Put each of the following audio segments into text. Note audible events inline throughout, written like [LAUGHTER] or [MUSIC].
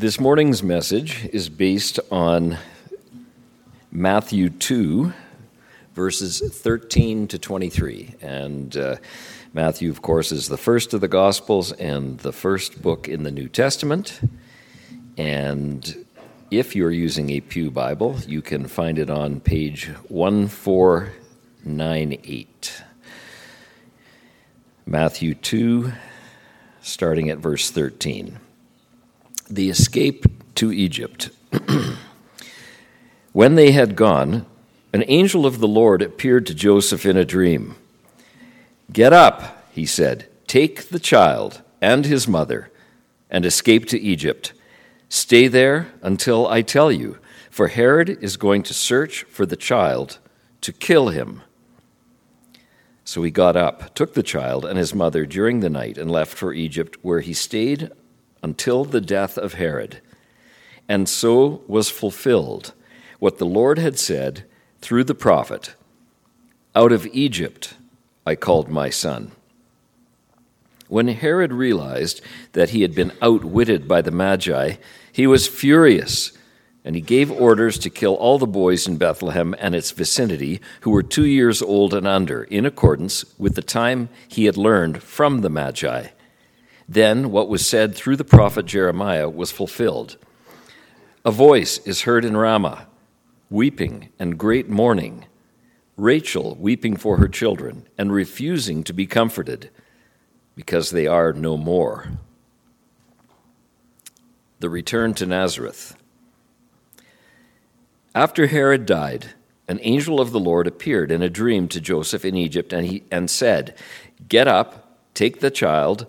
This morning's message is based on Matthew 2, verses 13 to 23. And uh, Matthew, of course, is the first of the Gospels and the first book in the New Testament. And if you're using a Pew Bible, you can find it on page 1498. Matthew 2, starting at verse 13. The escape to Egypt. [CLEARS THROAT] when they had gone, an angel of the Lord appeared to Joseph in a dream. Get up, he said, take the child and his mother and escape to Egypt. Stay there until I tell you, for Herod is going to search for the child to kill him. So he got up, took the child and his mother during the night, and left for Egypt, where he stayed until the death of Herod. And so was fulfilled what the Lord had said through the prophet Out of Egypt I called my son. When Herod realized that he had been outwitted by the Magi, he was furious, and he gave orders to kill all the boys in Bethlehem and its vicinity who were two years old and under, in accordance with the time he had learned from the Magi. Then what was said through the prophet Jeremiah was fulfilled. A voice is heard in Ramah weeping and great mourning, Rachel weeping for her children and refusing to be comforted because they are no more. The return to Nazareth. After Herod died, an angel of the Lord appeared in a dream to Joseph in Egypt and, he, and said, Get up, take the child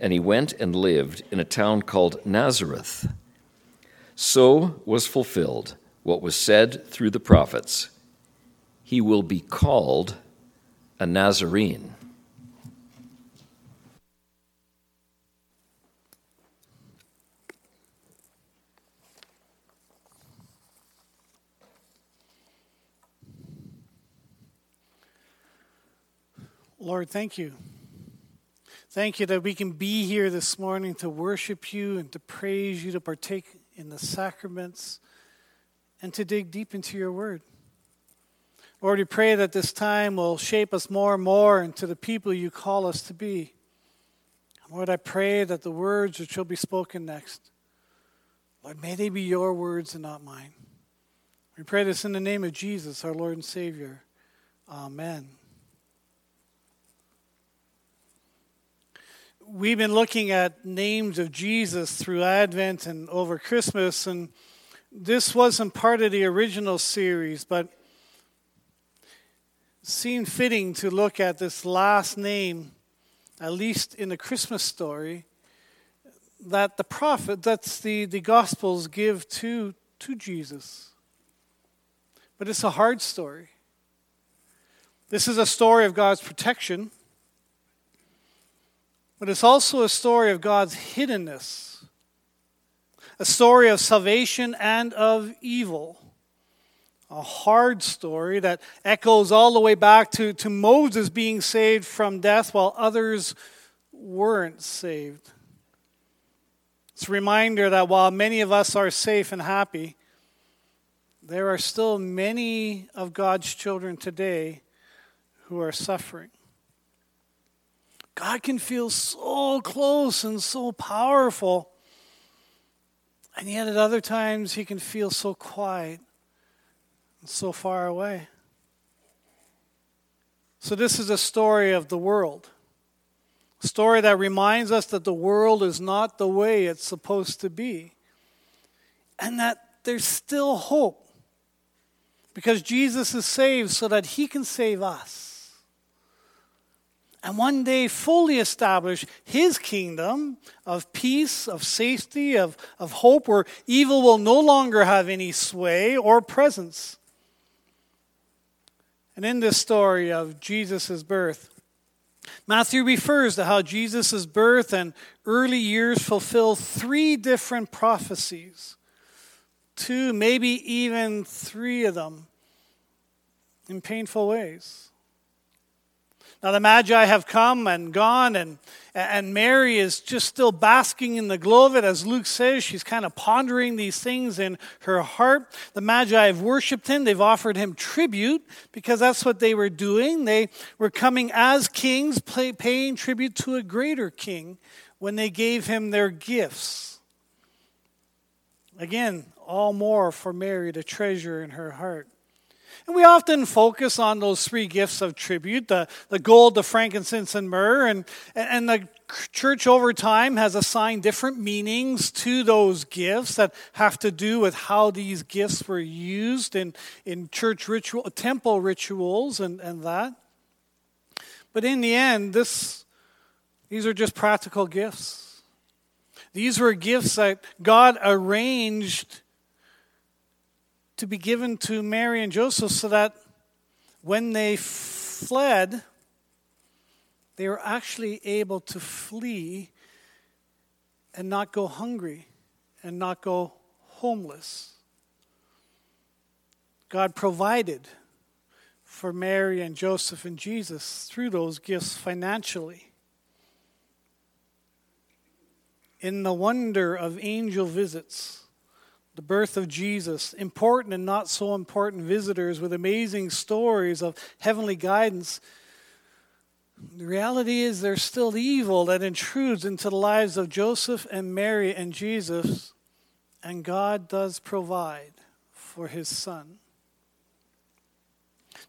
and he went and lived in a town called Nazareth. So was fulfilled what was said through the prophets He will be called a Nazarene. Lord, thank you. Thank you that we can be here this morning to worship you and to praise you, to partake in the sacraments, and to dig deep into your word. Lord, we pray that this time will shape us more and more into the people you call us to be. Lord, I pray that the words which will be spoken next, Lord, may they be your words and not mine. We pray this in the name of Jesus, our Lord and Savior. Amen. We've been looking at names of Jesus through Advent and over Christmas, and this wasn't part of the original series, but seemed fitting to look at this last name, at least in the Christmas story, that the prophet, that's the, the Gospels give to, to Jesus. But it's a hard story. This is a story of God's protection, but it's also a story of God's hiddenness, a story of salvation and of evil a hard story that echoes all the way back to, to Moses being saved from death while others weren't saved. It's a reminder that while many of us are safe and happy, there are still many of God's children today who are suffering. God can feel so close and so powerful, and yet at other times he can feel so quiet and so far away. So, this is a story of the world. A story that reminds us that the world is not the way it's supposed to be. And that there's still hope. Because Jesus is saved so that he can save us. And one day fully establish his kingdom of peace, of safety, of, of hope, where evil will no longer have any sway or presence. And in this story of Jesus' birth, Matthew refers to how Jesus' birth and early years fulfill three different prophecies. Two, maybe even three of them in painful ways. Now, the Magi have come and gone, and, and Mary is just still basking in the glow of it. As Luke says, she's kind of pondering these things in her heart. The Magi have worshiped him, they've offered him tribute because that's what they were doing. They were coming as kings, paying tribute to a greater king when they gave him their gifts. Again, all more for Mary to treasure in her heart. And we often focus on those three gifts of tribute the, the gold, the frankincense, and myrrh. And, and the church over time has assigned different meanings to those gifts that have to do with how these gifts were used in, in church ritual, temple rituals, and, and that. But in the end, this, these are just practical gifts. These were gifts that God arranged to be given to Mary and Joseph so that when they fled, they were actually able to flee and not go hungry and not go homeless. God provided for Mary and Joseph and Jesus through those gifts financially. In the wonder of angel visits, the birth of Jesus, important and not so important visitors with amazing stories of heavenly guidance. The reality is there's still evil that intrudes into the lives of Joseph and Mary and Jesus, and God does provide for his son.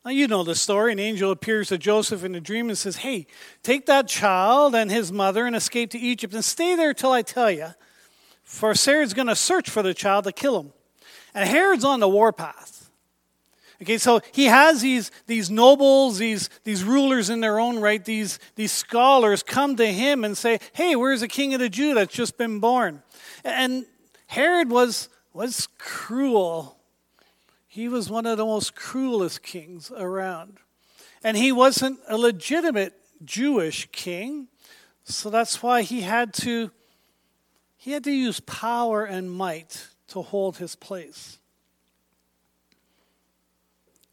Now, you know the story. An angel appears to Joseph in a dream and says, Hey, take that child and his mother and escape to Egypt and stay there till I tell you for Herod's going to search for the child to kill him. And Herod's on the warpath. Okay, so he has these, these nobles, these, these rulers in their own right, these, these scholars come to him and say, Hey, where's the king of the Jew that's just been born? And Herod was, was cruel. He was one of the most cruelest kings around. And he wasn't a legitimate Jewish king, so that's why he had to he had to use power and might to hold his place.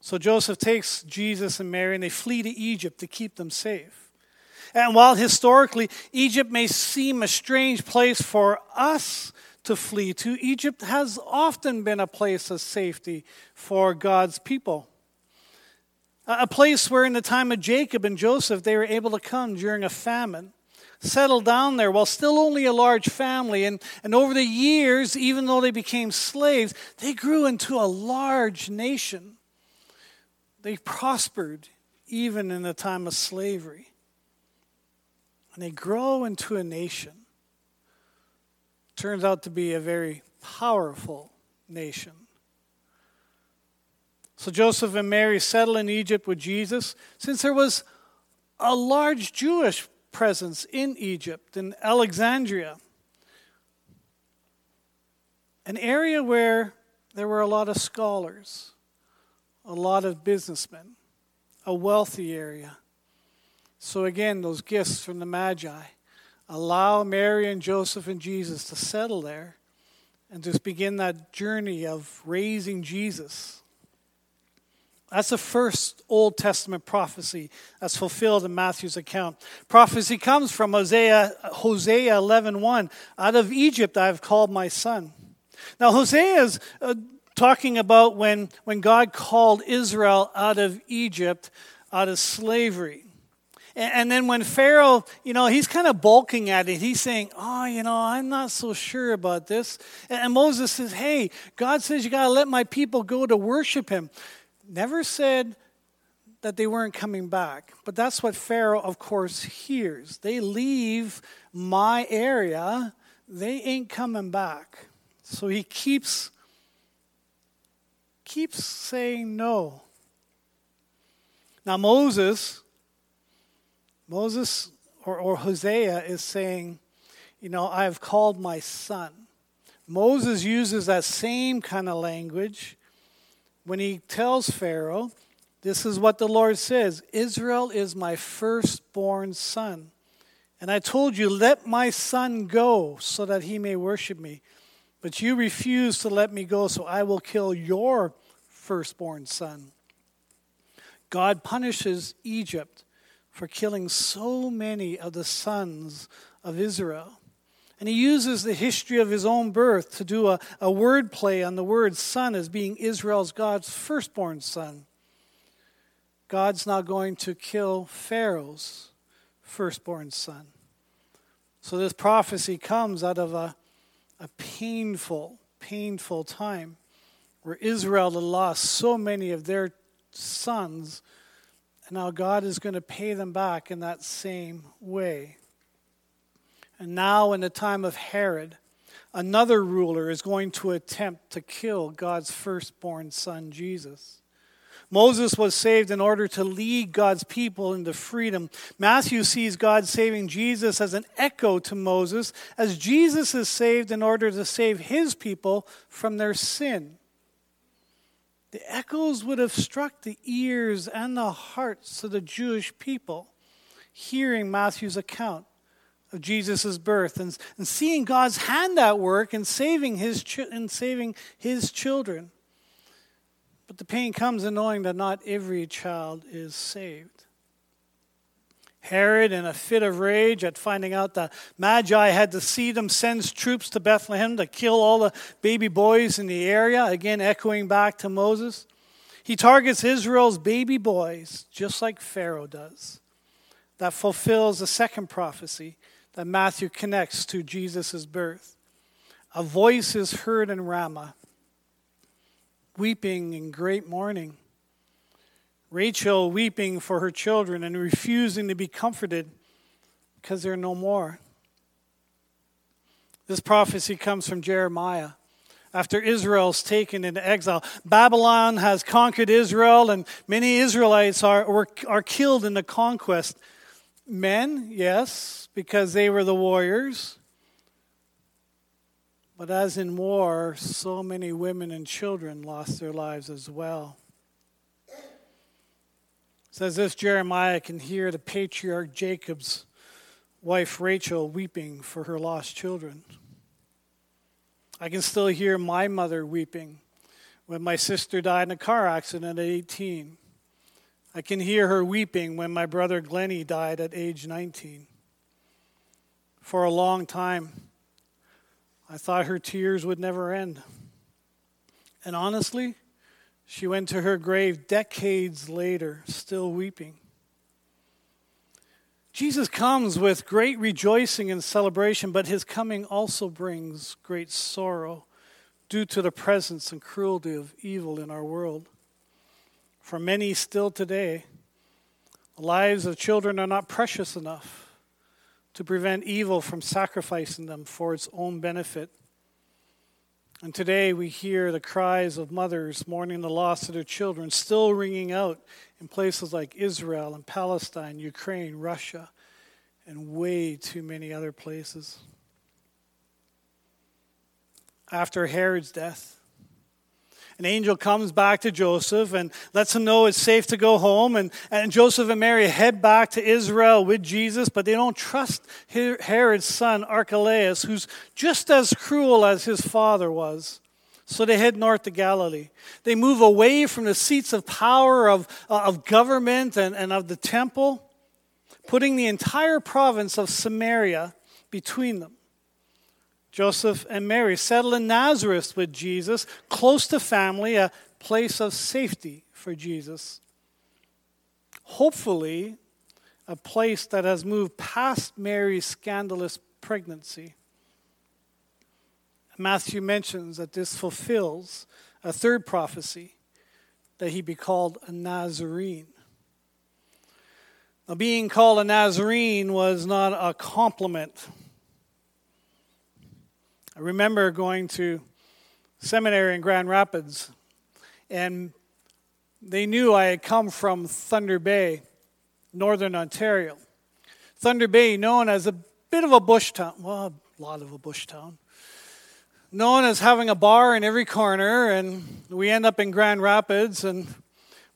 So Joseph takes Jesus and Mary and they flee to Egypt to keep them safe. And while historically Egypt may seem a strange place for us to flee to, Egypt has often been a place of safety for God's people. A place where, in the time of Jacob and Joseph, they were able to come during a famine settled down there while still only a large family. And, and over the years, even though they became slaves, they grew into a large nation. They prospered even in the time of slavery. And they grow into a nation. Turns out to be a very powerful nation. So Joseph and Mary settle in Egypt with Jesus since there was a large Jewish presence in Egypt, in Alexandria, an area where there were a lot of scholars, a lot of businessmen, a wealthy area. So, again, those gifts from the Magi allow Mary and Joseph and Jesus to settle there and just begin that journey of raising Jesus that's the first Old Testament prophecy that's fulfilled in Matthew's account. Prophecy comes from Hosea, Hosea 11.1. Out of Egypt I have called my son. Now Hosea is uh, talking about when, when God called Israel out of Egypt, out of slavery. And, and then when Pharaoh, you know, he's kind of bulking at it. He's saying, oh, you know, I'm not so sure about this. And, and Moses says, hey, God says you got to let my people go to worship him never said that they weren't coming back. But that's what Pharaoh, of course, hears. They leave my area, they ain't coming back. So he keeps keeps saying no. Now Moses Moses or, or Hosea is saying, You know, I have called my son. Moses uses that same kind of language when he tells Pharaoh, This is what the Lord says Israel is my firstborn son. And I told you, Let my son go so that he may worship me. But you refuse to let me go, so I will kill your firstborn son. God punishes Egypt for killing so many of the sons of Israel. And he uses the history of his own birth to do a, a word play on the word son as being Israel's God's firstborn son. God's not going to kill Pharaoh's firstborn son. So this prophecy comes out of a, a painful, painful time where Israel had lost so many of their sons, and now God is going to pay them back in that same way. And now, in the time of Herod, another ruler is going to attempt to kill God's firstborn son, Jesus. Moses was saved in order to lead God's people into freedom. Matthew sees God saving Jesus as an echo to Moses, as Jesus is saved in order to save his people from their sin. The echoes would have struck the ears and the hearts of the Jewish people hearing Matthew's account of Jesus' birth and, and seeing God's hand at work and saving his, in saving his children. But the pain comes in knowing that not every child is saved. Herod, in a fit of rage at finding out that Magi had to see them, sends troops to Bethlehem to kill all the baby boys in the area, again echoing back to Moses. He targets Israel's baby boys, just like Pharaoh does. That fulfills the second prophecy that Matthew connects to Jesus' birth. A voice is heard in Ramah, weeping in great mourning. Rachel weeping for her children and refusing to be comforted because they're no more. This prophecy comes from Jeremiah. After Israel's taken into exile, Babylon has conquered Israel, and many Israelites are, were, are killed in the conquest. Men, yes, because they were the warriors. But as in war, so many women and children lost their lives as well. As if Jeremiah can hear the patriarch Jacob's wife Rachel weeping for her lost children. I can still hear my mother weeping when my sister died in a car accident at 18. I can hear her weeping when my brother Glennie died at age 19. For a long time, I thought her tears would never end. And honestly, she went to her grave decades later, still weeping. Jesus comes with great rejoicing and celebration, but his coming also brings great sorrow due to the presence and cruelty of evil in our world. For many still today, the lives of children are not precious enough to prevent evil from sacrificing them for its own benefit. And today we hear the cries of mothers mourning the loss of their children still ringing out in places like Israel and Palestine, Ukraine, Russia, and way too many other places. After Herod's death, an angel comes back to Joseph and lets him know it's safe to go home. And, and Joseph and Mary head back to Israel with Jesus, but they don't trust Herod's son, Archelaus, who's just as cruel as his father was. So they head north to Galilee. They move away from the seats of power of, uh, of government and, and of the temple, putting the entire province of Samaria between them. Joseph and Mary settle in Nazareth with Jesus, close to family, a place of safety for Jesus. Hopefully, a place that has moved past Mary's scandalous pregnancy. Matthew mentions that this fulfills a third prophecy that he be called a Nazarene. Now, being called a Nazarene was not a compliment I remember going to seminary in Grand Rapids, and they knew I had come from Thunder Bay, Northern Ontario. Thunder Bay, known as a bit of a bush town, well, a lot of a bush town, known as having a bar in every corner, and we end up in Grand Rapids, and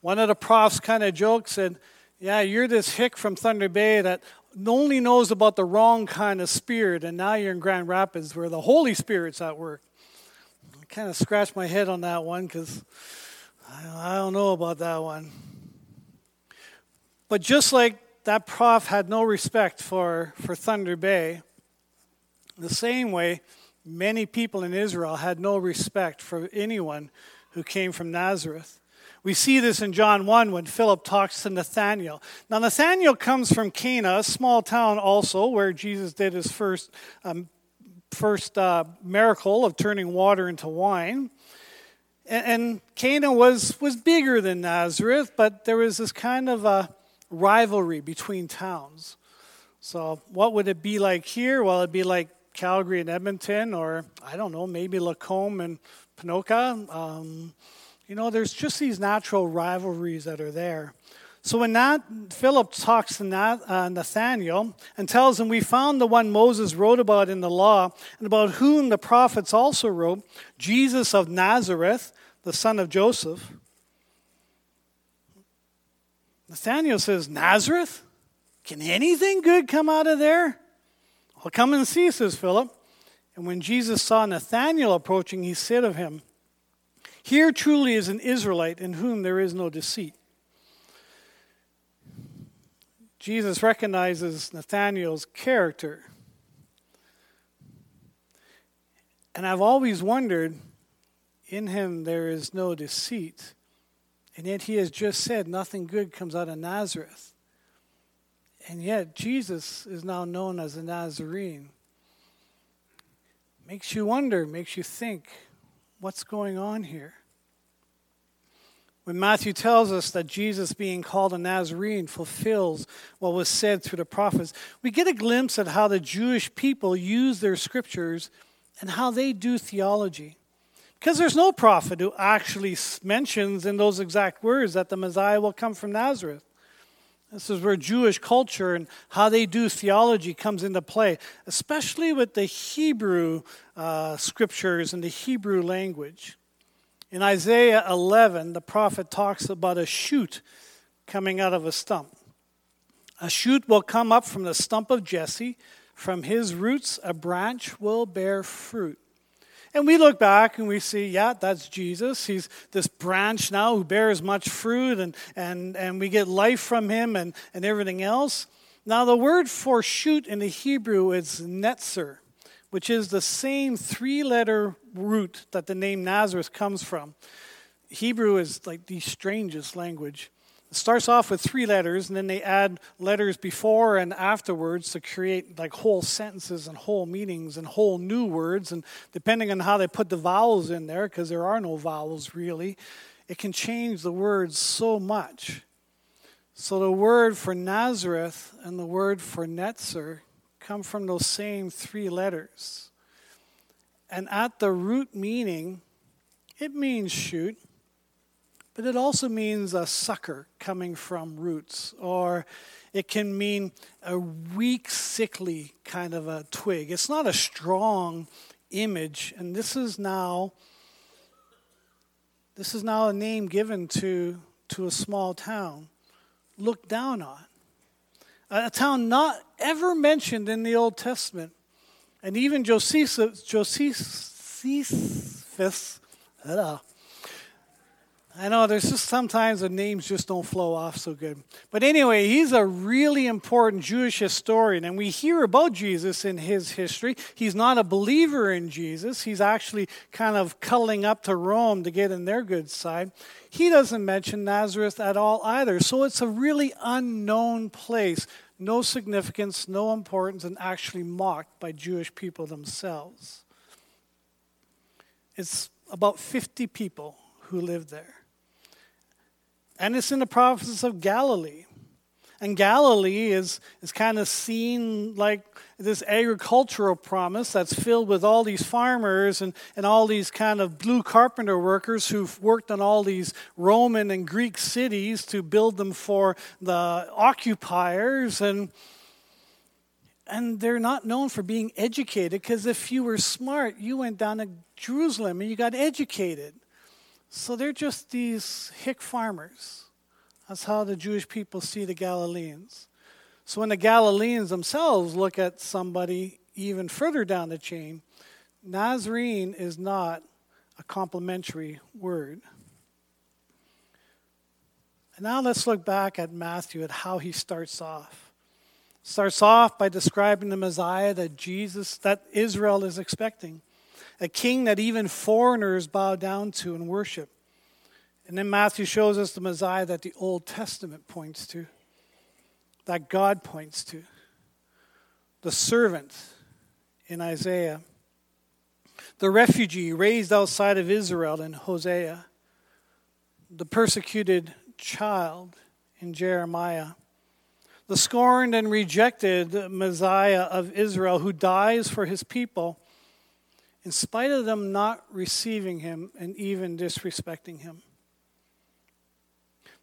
one of the profs kind of joked, said, Yeah, you're this hick from Thunder Bay that only knows about the wrong kind of spirit, and now you're in Grand Rapids where the Holy Spirit's at work. I kind of scratched my head on that one because I don't know about that one. But just like that prof had no respect for, for Thunder Bay, the same way, many people in Israel had no respect for anyone who came from Nazareth. We see this in John 1 when Philip talks to Nathanael. Now, Nathanael comes from Cana, a small town also where Jesus did his first, um, first uh, miracle of turning water into wine. And, and Cana was, was bigger than Nazareth, but there was this kind of a rivalry between towns. So, what would it be like here? Well, it'd be like Calgary and Edmonton, or I don't know, maybe Lacombe and Ponoka. Um, you know, there's just these natural rivalries that are there. So when that, Philip talks to uh, Nathanael and tells him, We found the one Moses wrote about in the law, and about whom the prophets also wrote, Jesus of Nazareth, the son of Joseph. Nathanael says, Nazareth? Can anything good come out of there? Well, come and see, says Philip. And when Jesus saw Nathanael approaching, he said of him, here truly is an Israelite in whom there is no deceit. Jesus recognizes Nathanael's character. And I've always wondered in him there is no deceit. And yet he has just said nothing good comes out of Nazareth. And yet Jesus is now known as a Nazarene. Makes you wonder, makes you think what's going on here? When Matthew tells us that Jesus, being called a Nazarene, fulfills what was said through the prophets, we get a glimpse at how the Jewish people use their scriptures and how they do theology. Because there's no prophet who actually mentions in those exact words that the Messiah will come from Nazareth. This is where Jewish culture and how they do theology comes into play, especially with the Hebrew uh, scriptures and the Hebrew language. In Isaiah 11, the prophet talks about a shoot coming out of a stump. A shoot will come up from the stump of Jesse. From his roots, a branch will bear fruit. And we look back and we see, yeah, that's Jesus. He's this branch now who bears much fruit, and, and, and we get life from him and, and everything else. Now, the word for shoot in the Hebrew is netzer, which is the same three letter root that the name Nazareth comes from. Hebrew is like the strangest language. Starts off with three letters, and then they add letters before and afterwards to create like whole sentences and whole meanings and whole new words. And depending on how they put the vowels in there, because there are no vowels really, it can change the words so much. So the word for Nazareth and the word for Netzer come from those same three letters. And at the root meaning, it means shoot but it also means a sucker coming from roots, or it can mean a weak, sickly kind of a twig. It's not a strong image, and this is now this is now a name given to, to a small town, looked down on. A, town not ever mentioned in the Old Testament. And even Josephus, Josephus, uh, I know there's just sometimes the names just don't flow off so good. But anyway, he's a really important Jewish historian, and we hear about Jesus in his history. He's not a believer in Jesus, he's actually kind of cuddling up to Rome to get in their good side. He doesn't mention Nazareth at all either. So it's a really unknown place, no significance, no importance, and actually mocked by Jewish people themselves. It's about 50 people who live there. And it's in the province of Galilee. And Galilee is, is kind of seen like this agricultural promise that's filled with all these farmers and, and all these kind of blue carpenter workers who've worked on all these Roman and Greek cities to build them for the occupiers. And and they're not known for being educated because if you were smart, you went down to Jerusalem and you got educated. So they're just these hick farmers. That's how the Jewish people see the Galileans. So when the Galileans themselves look at somebody even further down the chain, Nazarene is not a complimentary word. And now let's look back at Matthew at how he starts off. Starts off by describing the Messiah that Jesus, that Israel is expecting, a king that even foreigners bow down to and worship. And then Matthew shows us the Messiah that the Old Testament points to, that God points to, the servant in Isaiah, the refugee raised outside of Israel in Hosea, the persecuted child in Jeremiah, the scorned and rejected Messiah of Israel who dies for his people in spite of them not receiving him and even disrespecting him.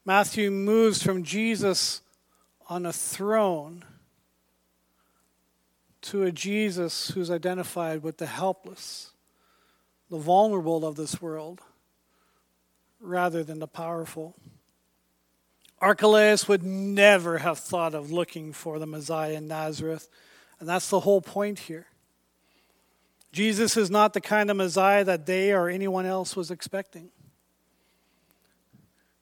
Matthew moves from Jesus on a throne to a Jesus who's identified with the helpless, the vulnerable of this world, rather than the powerful. Archelaus would never have thought of looking for the Messiah in Nazareth, and that's the whole point here. Jesus is not the kind of Messiah that they or anyone else was expecting.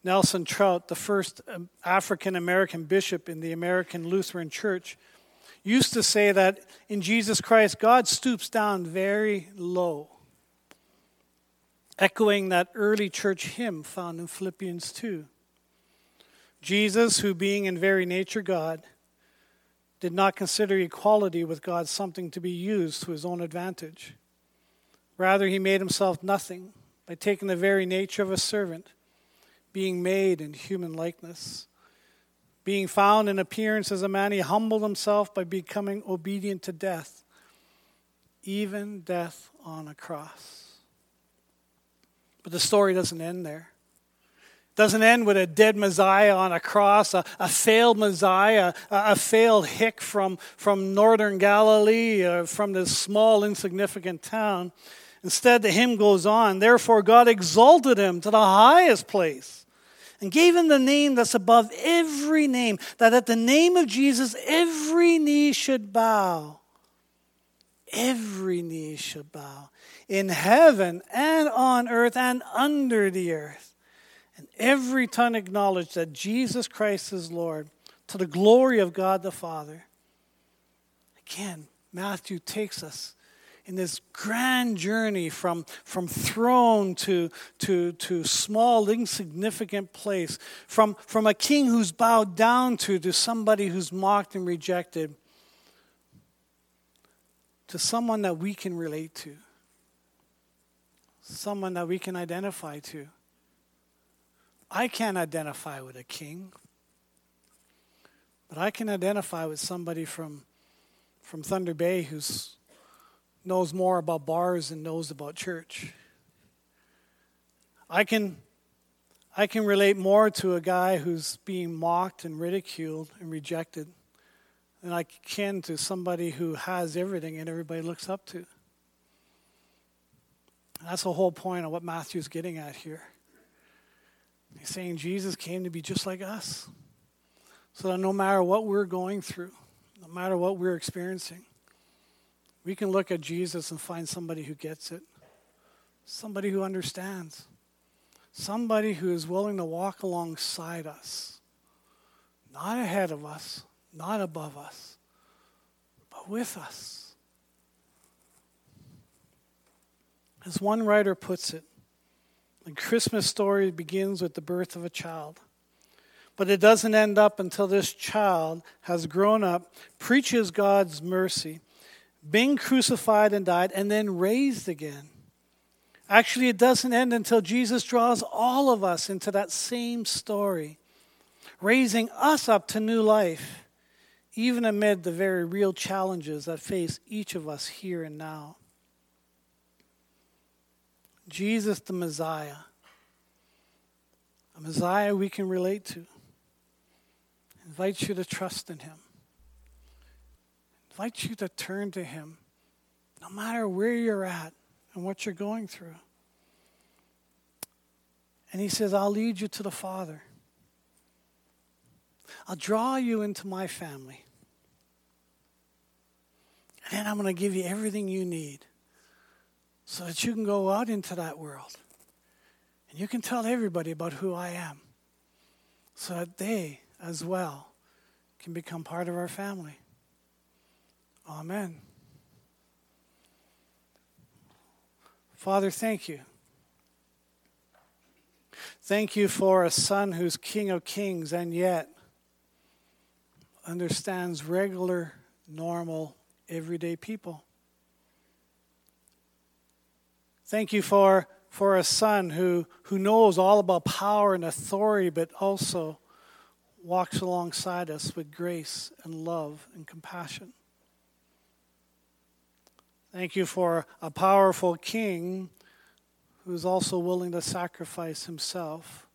Nelson Trout, the first um, African American bishop in the American Lutheran Church, used to say that in Jesus Christ, God stoops down very low, echoing that early church hymn found in Philippians 2. Jesus, who being in very nature God, did not consider equality with God something to be used to his own advantage. Rather, he made himself nothing by taking the very nature of a servant being made in human likeness. Being found in appearance as a man, he humbled himself by becoming obedient to death, even death on a cross. But the story doesn't end there. Doesn't end with a dead Messiah on a cross, a, a failed Messiah, a, a, failed hick from, from northern Galilee, uh, from this small, insignificant town. Instead, the hymn goes on. Therefore, God exalted him to the highest place and gave him the name that's above every name, that at the name of Jesus every knee should bow. Every knee should bow in heaven and on earth and under the earth. And every tongue acknowledge that Jesus Christ is Lord to the glory of God the Father. Again, Matthew takes us in this grand journey from, from throne to, to, to small, insignificant place, from, from a king who's bowed down to, to somebody who's mocked and rejected, to someone that we can relate to, someone that we can identify to. I can't identify with a king, but I can identify with somebody from, from Thunder Bay who's knows more about bars than knows about church. I can, I can relate more to a guy who's being mocked and ridiculed and rejected than I can to somebody who has everything and everybody looks up to. That's the whole point of what Matthew's getting at here. He's saying Jesus came to be just like us. So that no matter what we're going through, no matter what we're experiencing, we can look at Jesus and find somebody who gets it, somebody who understands, somebody who is willing to walk alongside us, not ahead of us, not above us, but with us. As one writer puts it, the Christmas story begins with the birth of a child. But it doesn't end up until this child has grown up, preaches God's mercy, being crucified and died, and then raised again. Actually, it doesn't end until Jesus draws all of us into that same story, raising us up to new life, even amid the very real challenges that face each of us here and now. Jesus, the Messiah, a Messiah we can relate to, invites you to trust in him invite you to turn to Him no matter where you're at and what you're going through. And He says, I'll lead you to the Father. I'll draw you into my family. And then I'm going to give you everything you need so that you can go out into that world and you can tell everybody about who I am so that they as well can become part of our family. Amen. Father, thank you. Thank you for a son who's King of Kings and yet understands regular, normal, everyday people. Thank you for, for a son who, who knows all about power and authority, but also walks alongside us with grace and love and compassion. Thank you for a powerful king who's also willing to sacrifice himself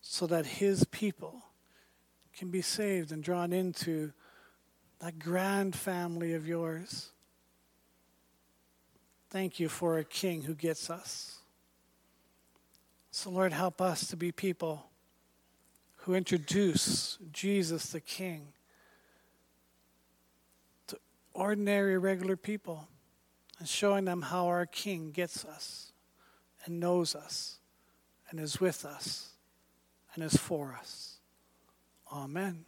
so that his people can be saved and drawn into that grand family of yours. Thank you for a king who gets us. So, Lord, help us to be people who introduce Jesus the King to ordinary, regular people and showing them how our King gets us and knows us and is with us and is for us. Amen.